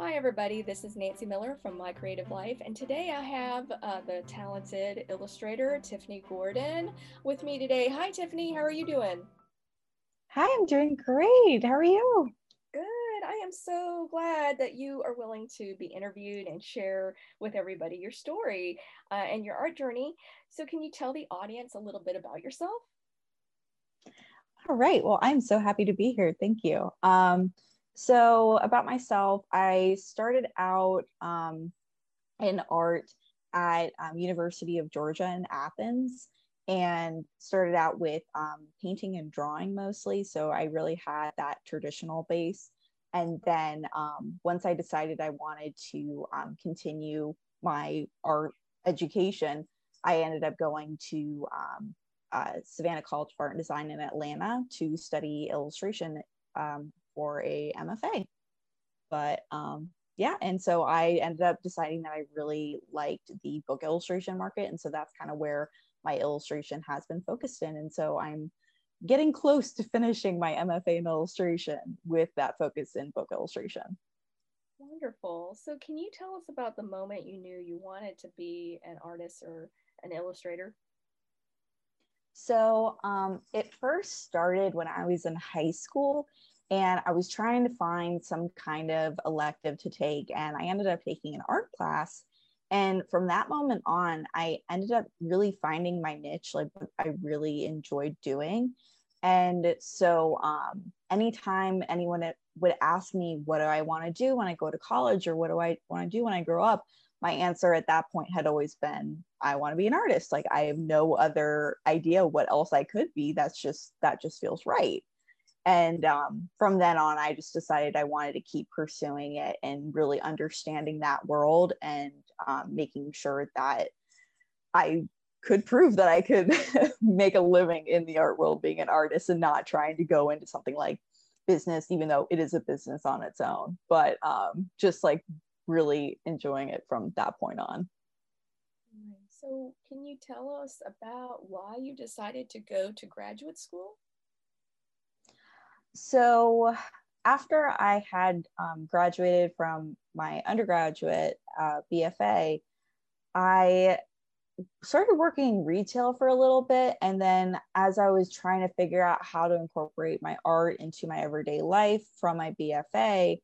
Hi, everybody. This is Nancy Miller from My Creative Life, and today I have uh, the talented illustrator Tiffany Gordon with me today. Hi, Tiffany. How are you doing? Hi, I'm doing great. How are you? Good. I am so glad that you are willing to be interviewed and share with everybody your story uh, and your art journey. So, can you tell the audience a little bit about yourself? All right. Well, I'm so happy to be here. Thank you. Um, so, about myself, I started out um, in art at um, University of Georgia in Athens and started out with um, painting and drawing mostly. So I really had that traditional base. And then um, once I decided I wanted to um, continue my art education, I ended up going to um, uh, Savannah College of Art and Design in Atlanta to study illustration um, for a MFA. But um, yeah, and so I ended up deciding that I really liked the book illustration market. And so that's kind of where my illustration has been focused in. And so I'm getting close to finishing my MFA in illustration with that focus in book illustration. Wonderful. So, can you tell us about the moment you knew you wanted to be an artist or an illustrator? So, um, it first started when I was in high school and I was trying to find some kind of elective to take, and I ended up taking an art class. And from that moment on, I ended up really finding my niche, like I really enjoyed doing. And so, um, anytime anyone would ask me, What do I want to do when I go to college, or what do I want to do when I grow up? My answer at that point had always been, I want to be an artist. Like, I have no other idea what else I could be. That's just, that just feels right and um, from then on i just decided i wanted to keep pursuing it and really understanding that world and um, making sure that i could prove that i could make a living in the art world being an artist and not trying to go into something like business even though it is a business on its own. But um, just like really enjoying it from that point on. So can you tell us about why you decided to go to graduate school so after I had um, graduated from my undergraduate uh, BFA, I started working retail for a little bit. And then as I was trying to figure out how to incorporate my art into my everyday life from my BFA,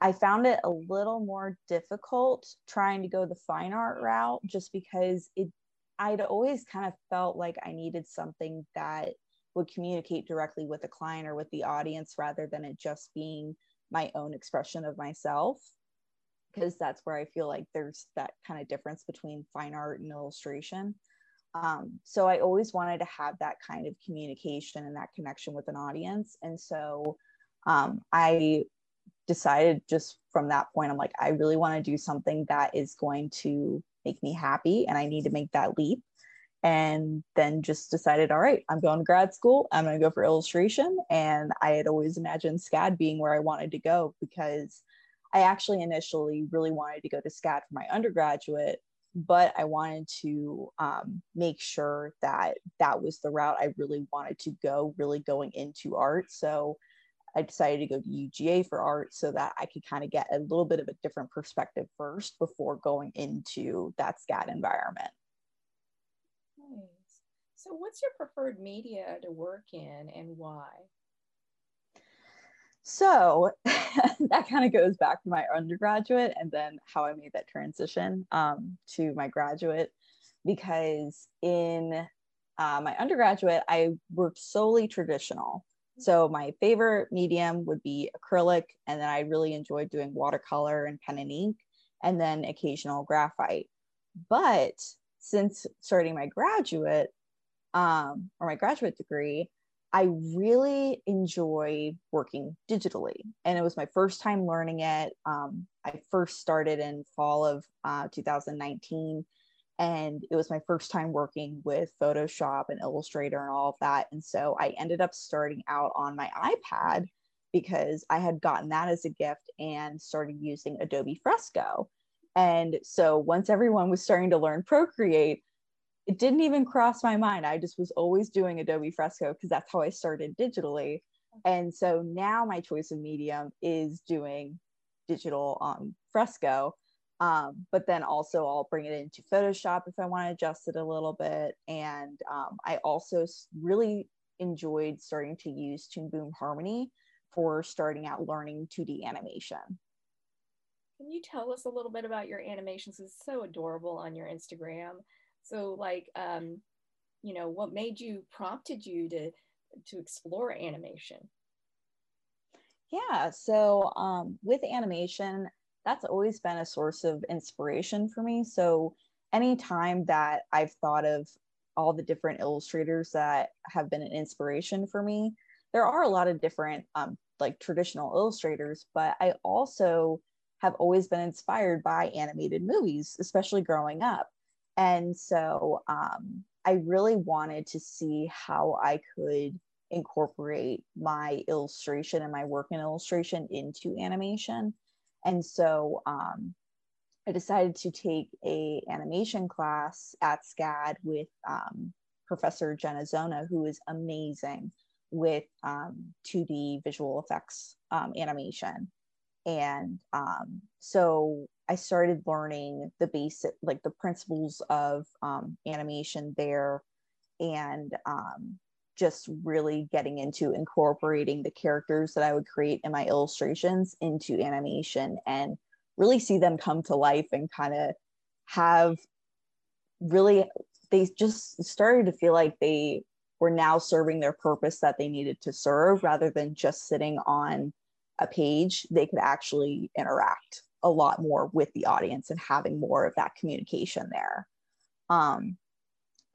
I found it a little more difficult trying to go the fine art route just because it I'd always kind of felt like I needed something that would communicate directly with the client or with the audience rather than it just being my own expression of myself. Because that's where i feel like there's that kind of difference between fine art and illustration. Um, so i always wanted to have that kind of communication and that connection with an audience. And so um, i decided just from that point i'm like i really want to do something that is going to make me happy and i need to make that leap and then just decided, all right, I'm going to grad school. I'm going to go for illustration. And I had always imagined SCAD being where I wanted to go because I actually initially really wanted to go to SCAD for my undergraduate, but I wanted to um, make sure that that was the route I really wanted to go, really going into art. So I decided to go to UGA for art so that I could kind of get a little bit of a different perspective first before going into that SCAD environment. So, what's your preferred media to work in and why? So, that kind of goes back to my undergraduate and then how I made that transition um, to my graduate. Because in uh, my undergraduate, I worked solely traditional. So, my favorite medium would be acrylic, and then I really enjoyed doing watercolor and pen and ink, and then occasional graphite. But since starting my graduate um, or my graduate degree, I really enjoy working digitally. And it was my first time learning it. Um, I first started in fall of uh, 2019. And it was my first time working with Photoshop and Illustrator and all of that. And so I ended up starting out on my iPad because I had gotten that as a gift and started using Adobe Fresco. And so once everyone was starting to learn Procreate, it didn't even cross my mind. I just was always doing Adobe Fresco because that's how I started digitally. And so now my choice of medium is doing digital um, fresco um, but then also I'll bring it into Photoshop if I want to adjust it a little bit. And um, I also really enjoyed starting to use Toon Boom Harmony for starting out learning 2D animation. Can you tell us a little bit about your animations? It's so adorable on your Instagram. So, like, um, you know, what made you prompted you to to explore animation? Yeah, so um, with animation, that's always been a source of inspiration for me. So anytime that I've thought of all the different illustrators that have been an inspiration for me, there are a lot of different um, like traditional illustrators, but I also have always been inspired by animated movies, especially growing up. And so um, I really wanted to see how I could incorporate my illustration and my work in illustration into animation and so um, I decided to take a animation class at SCAD with um, Professor Jenna Zona, who is amazing with um, 2D visual effects um, animation. And um, so I started learning the basic, like the principles of um, animation there. And um, just really getting into incorporating the characters that I would create in my illustrations into animation and really see them come to life and kind of have really they just started to feel like they were now serving their purpose that they needed to serve rather than just sitting on a page they could actually interact a lot more with the audience and having more of that communication there um,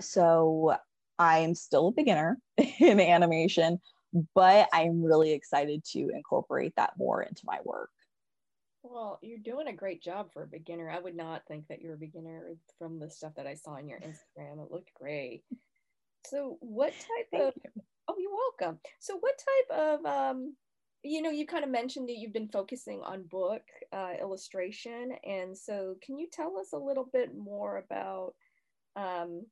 so I'm still a beginner in animation, but I'm really excited to incorporate that more into my work. Well, you're doing a great job for a beginner. I would not think that you're a beginner from the stuff that I saw on your Instagram. It looked great. So, what type of? You. Oh, you're welcome. So, what type of? Um, you know, you kind of mentioned that you've been focusing on book uh, illustration, and so can you tell us a little bit more about um,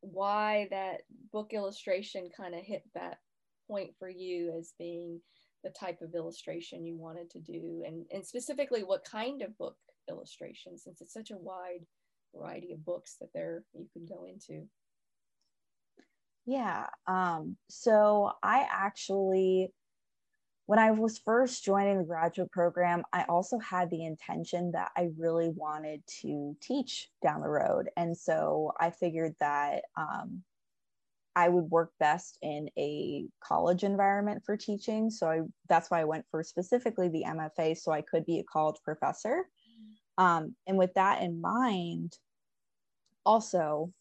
why that book illustration kind of hit that point for you as being the type of illustration you wanted to do and, and specifically what kind of book illustration since it's such a wide variety of books that there you can go into? Yeah um, so i actually when I was first joining the graduate program, I also had the intention that I really wanted to teach down the road. And so I figured that um, I would work best in a college environment for teaching. So I, that's why I went for specifically the MFA, so I could be a college professor. Um, and with that in mind, also,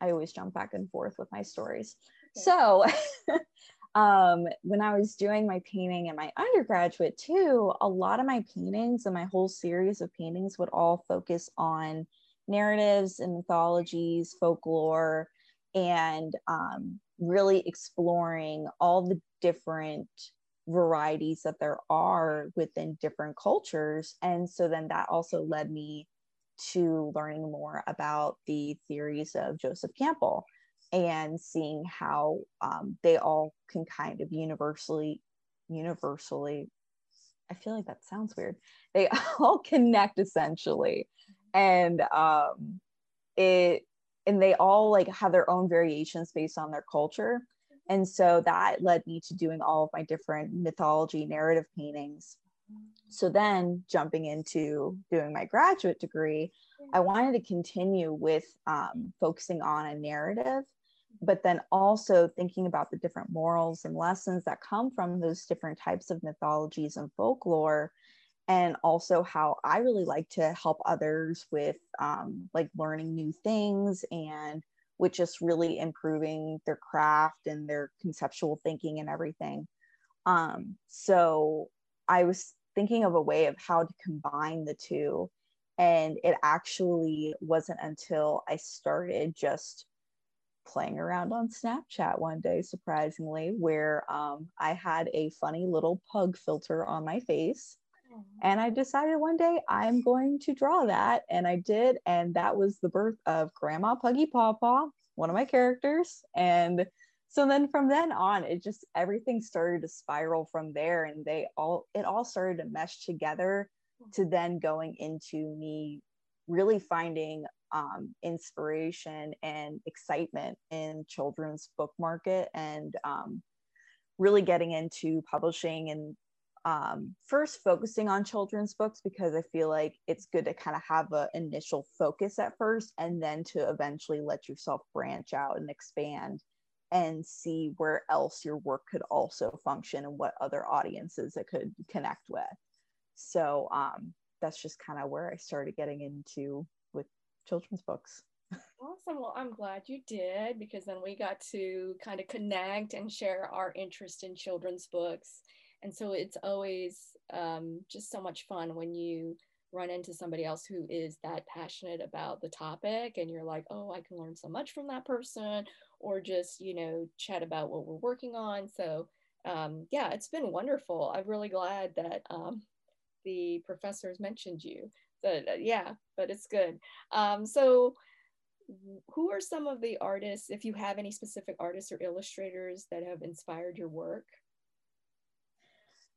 I always jump back and forth with my stories. Okay. So um, when I was doing my painting in my undergraduate too, a lot of my paintings and my whole series of paintings would all focus on narratives and mythologies, folklore, and um, really exploring all the different varieties that there are within different cultures. And so then that also led me to learning more about the theories of Joseph Campbell and seeing how um, they all can kind of universally universally i feel like that sounds weird. They all connect essentially. And um it and they all like have their own variations based on their culture. And so that led me to doing all of my different mythology narrative paintings. So then jumping into doing my graduate degree i wanted to continue with um, focusing on a narrative but then also thinking about the different morals and lessons that come from those different types of mythologies and folklore and also how i really like to help others with um, like learning new things and with just really improving their craft and their conceptual thinking and everything. Um, so i was thinking of a way of how to combine the two and it actually wasn't until i started just playing around on Snapchat one day, surprisingly, where um, I had a funny little pug filter on my face. And I decided one day I'm going to draw that. And I did. And that was the birth of Grandma Puggy Pawpaw, one of my characters. And so then from then on it just everything started to spiral from there and they all it all started to mesh together to then going into me really finding um, inspiration and excitement in children's book market and um, really getting into publishing and um, first focusing on children's books because I feel like it's good to kind of have an initial focus at first and then to eventually let yourself branch out and expand and see where else your work could also function and what other audiences it could connect with. So um, that's just kind of where I started getting into children's books. Awesome. Well, I'm glad you did because then we got to kind of connect and share our interest in children's books. And so it's always um, just so much fun when you run into somebody else who is that passionate about the topic and you're like, oh, I can learn so much from that person, or just, you know, chat about what we're working on. So, um, yeah, it's been wonderful. I'm really glad that um, the professors mentioned you. So, uh, yeah, but it's good. Um, so, who are some of the artists, if you have any specific artists or illustrators that have inspired your work?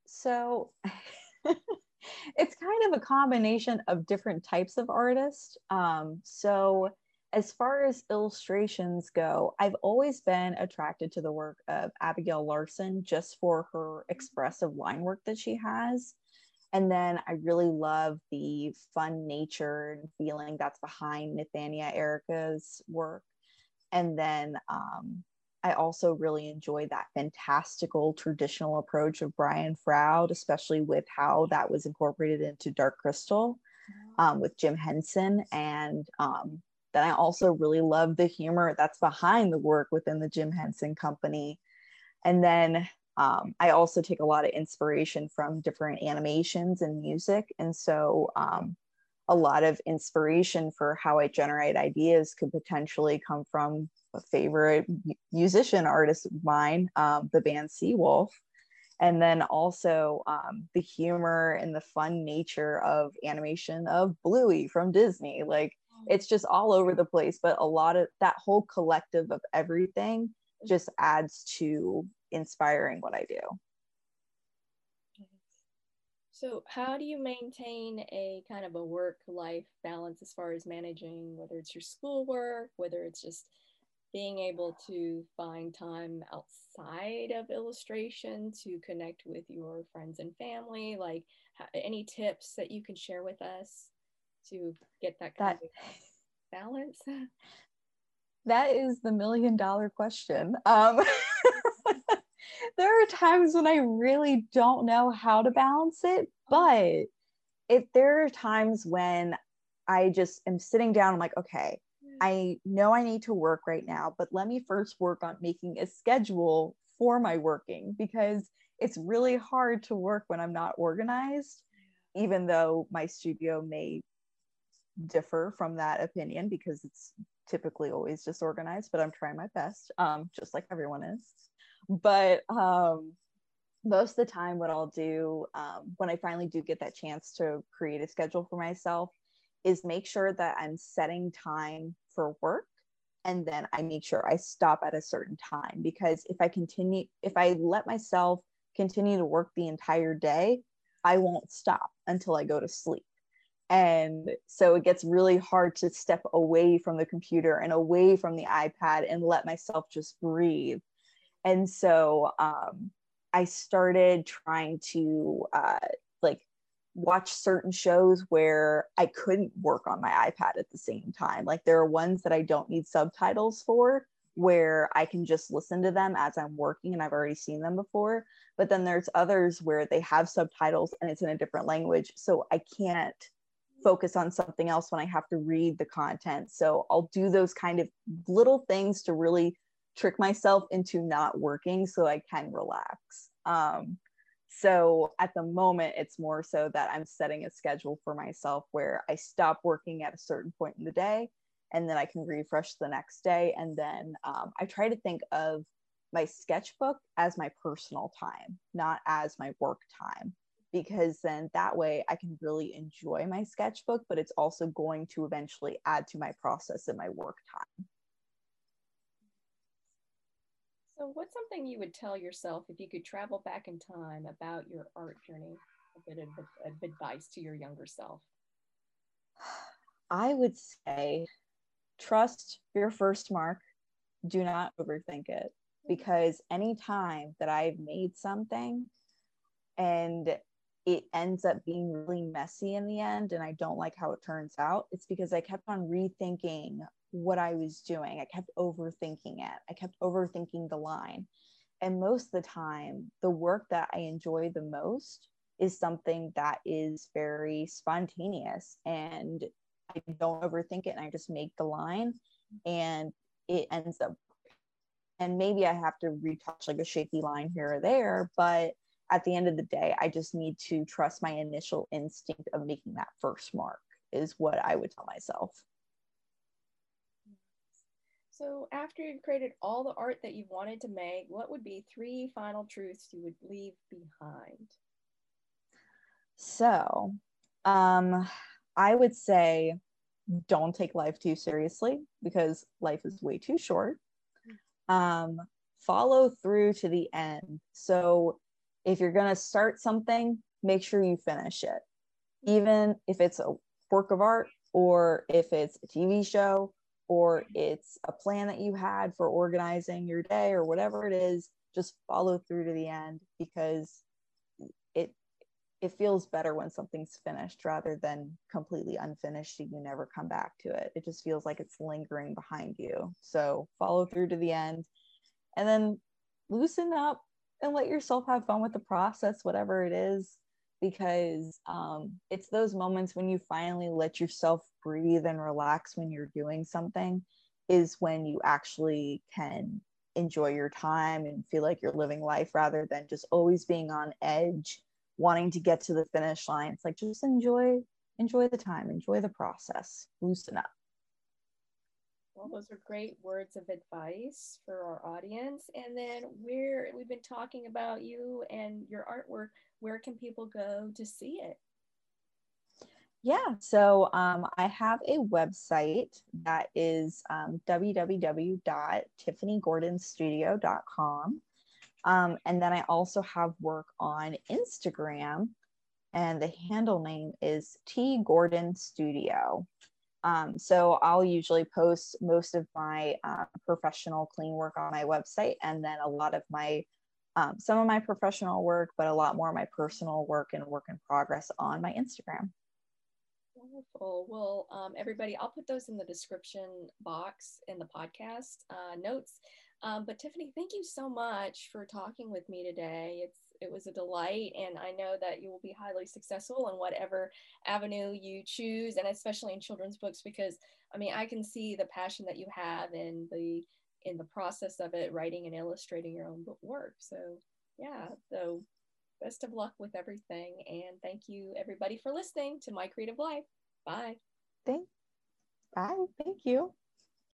So it's kind of a combination of different types of artists. Um, so as far as illustrations go, I've always been attracted to the work of Abigail Larson just for her expressive line work that she has. And then I really love the fun nature and feeling that's behind Nathanna Erica's work. And then um, I also really enjoy that fantastical traditional approach of Brian Froud, especially with how that was incorporated into Dark Crystal um, with Jim Henson. And um, then I also really love the humor that's behind the work within the Jim Henson Company. And then um, I also take a lot of inspiration from different animations and music. And so um, a lot of inspiration for how I generate ideas could potentially come from a favorite musician artist of mine, um, the band Sea Wolf. And then also um, the humor and the fun nature of animation of Bluey from Disney. Like it's just all over the place, but a lot of that whole collective of everything just adds to inspiring what I do. So, how do you maintain a kind of a work life balance as far as managing whether it's your schoolwork, whether it's just being able to find time outside of illustration to connect with your friends and family? Like, any tips that you can share with us to get that kind that, of balance? That is the million dollar question. Um, there are times when I really don't know how to balance it, but if there are times when I just am sitting down, I'm like, okay, I know I need to work right now, but let me first work on making a schedule for my working because it's really hard to work when I'm not organized, even though my studio may differ from that opinion because it's typically always disorganized, but I'm trying my best, um, just like everyone is but um, most of the time what i'll do um, when i finally do get that chance to create a schedule for myself is make sure that i'm setting time for work and then i make sure i stop at a certain time because if i continue if i let myself continue to work the entire day i won't stop until i go to sleep. And so it gets really hard to step away from the computer and away from the ipad and let myself just breathe and so um, i started trying to uh, like watch certain shows where i couldn't work on my ipad at the same time. Like there are ones that i don't need subtitles for where i can just listen to them as i'm working and i've already seen them before. But then there's others where they have subtitles and it's in a different language. So i can't focus on something else when i have to read the content. So i'll do those kind of little things to really trick myself into not working so I can relax. Um, so at the moment, it's more so that I'm setting a schedule for myself where I stop working at a certain point in the day and then I can refresh the next day. And then um, I try to think of my sketchbook as my personal time, not as my work time, because then that way I can really enjoy my sketchbook, but it's also going to eventually add to my process and my work time. So, what's something you would tell yourself if you could travel back in time about your art journey? A bit of, of advice to your younger self. I would say trust your first mark. Do not overthink it because anytime that I've made something and it ends up being really messy in the end and I don't like how it turns out, it's because I kept on rethinking what I was doing. I kept overthinking it. I kept overthinking the line. And most of the time, the work that I enjoy the most is something that is very spontaneous and I don't overthink it and I just make the line and it ends up and maybe I have to retouch like a shaky line here or there, but at the end of the day, I just need to trust my initial instinct of making that first mark, is what I would tell myself. So, after you've created all the art that you've wanted to make, what would be three final truths you would leave behind? So, um, I would say don't take life too seriously because life is way too short um, follow through to the end. So if you're going to start something, make sure you finish it, even if it's a work of art or if it's a TV show or it's a plan that you had for organizing your day or whatever it is, just follow through to the end because it it feels better when something's finished rather than completely unfinished and you never come back to it. It just feels like it's lingering behind you. So follow through to the end and then loosen up and let yourself have fun with the process, whatever it is, because um, it's those moments when you finally let yourself breathe and relax when you're doing something, is when you actually can enjoy your time and feel like you're living life rather than just always being on edge wanting to get to the finish line. It's like just enjoy enjoy the time, enjoy the process, loosen up. Well, those are great words of advice for our audience. And then where we've been talking about you and your artwork, where can people go to see it? Yeah, so um, I have a website that is um, www.tiffanygordonstudio.com. Um, and then I also have work on Instagram, and the handle name is T Gordon Studio. Um, so I'll usually post most of my uh, professional clean work on my website, and then a lot of my um, some of my professional work, but a lot more of my personal work and work in progress on my Instagram. Wonderful. Well, um, everybody, I'll put those in the description box in the podcast uh, notes. Um, but Tiffany, thank you so much for talking with me today. It's it was a delight, and I know that you will be highly successful in whatever avenue you choose, and especially in children's books, because I mean, I can see the passion that you have in the in the process of it, writing and illustrating your own book work. So yeah, so best of luck with everything, and thank you everybody for listening to My Creative Life. Bye. Thank. Bye. Thank you.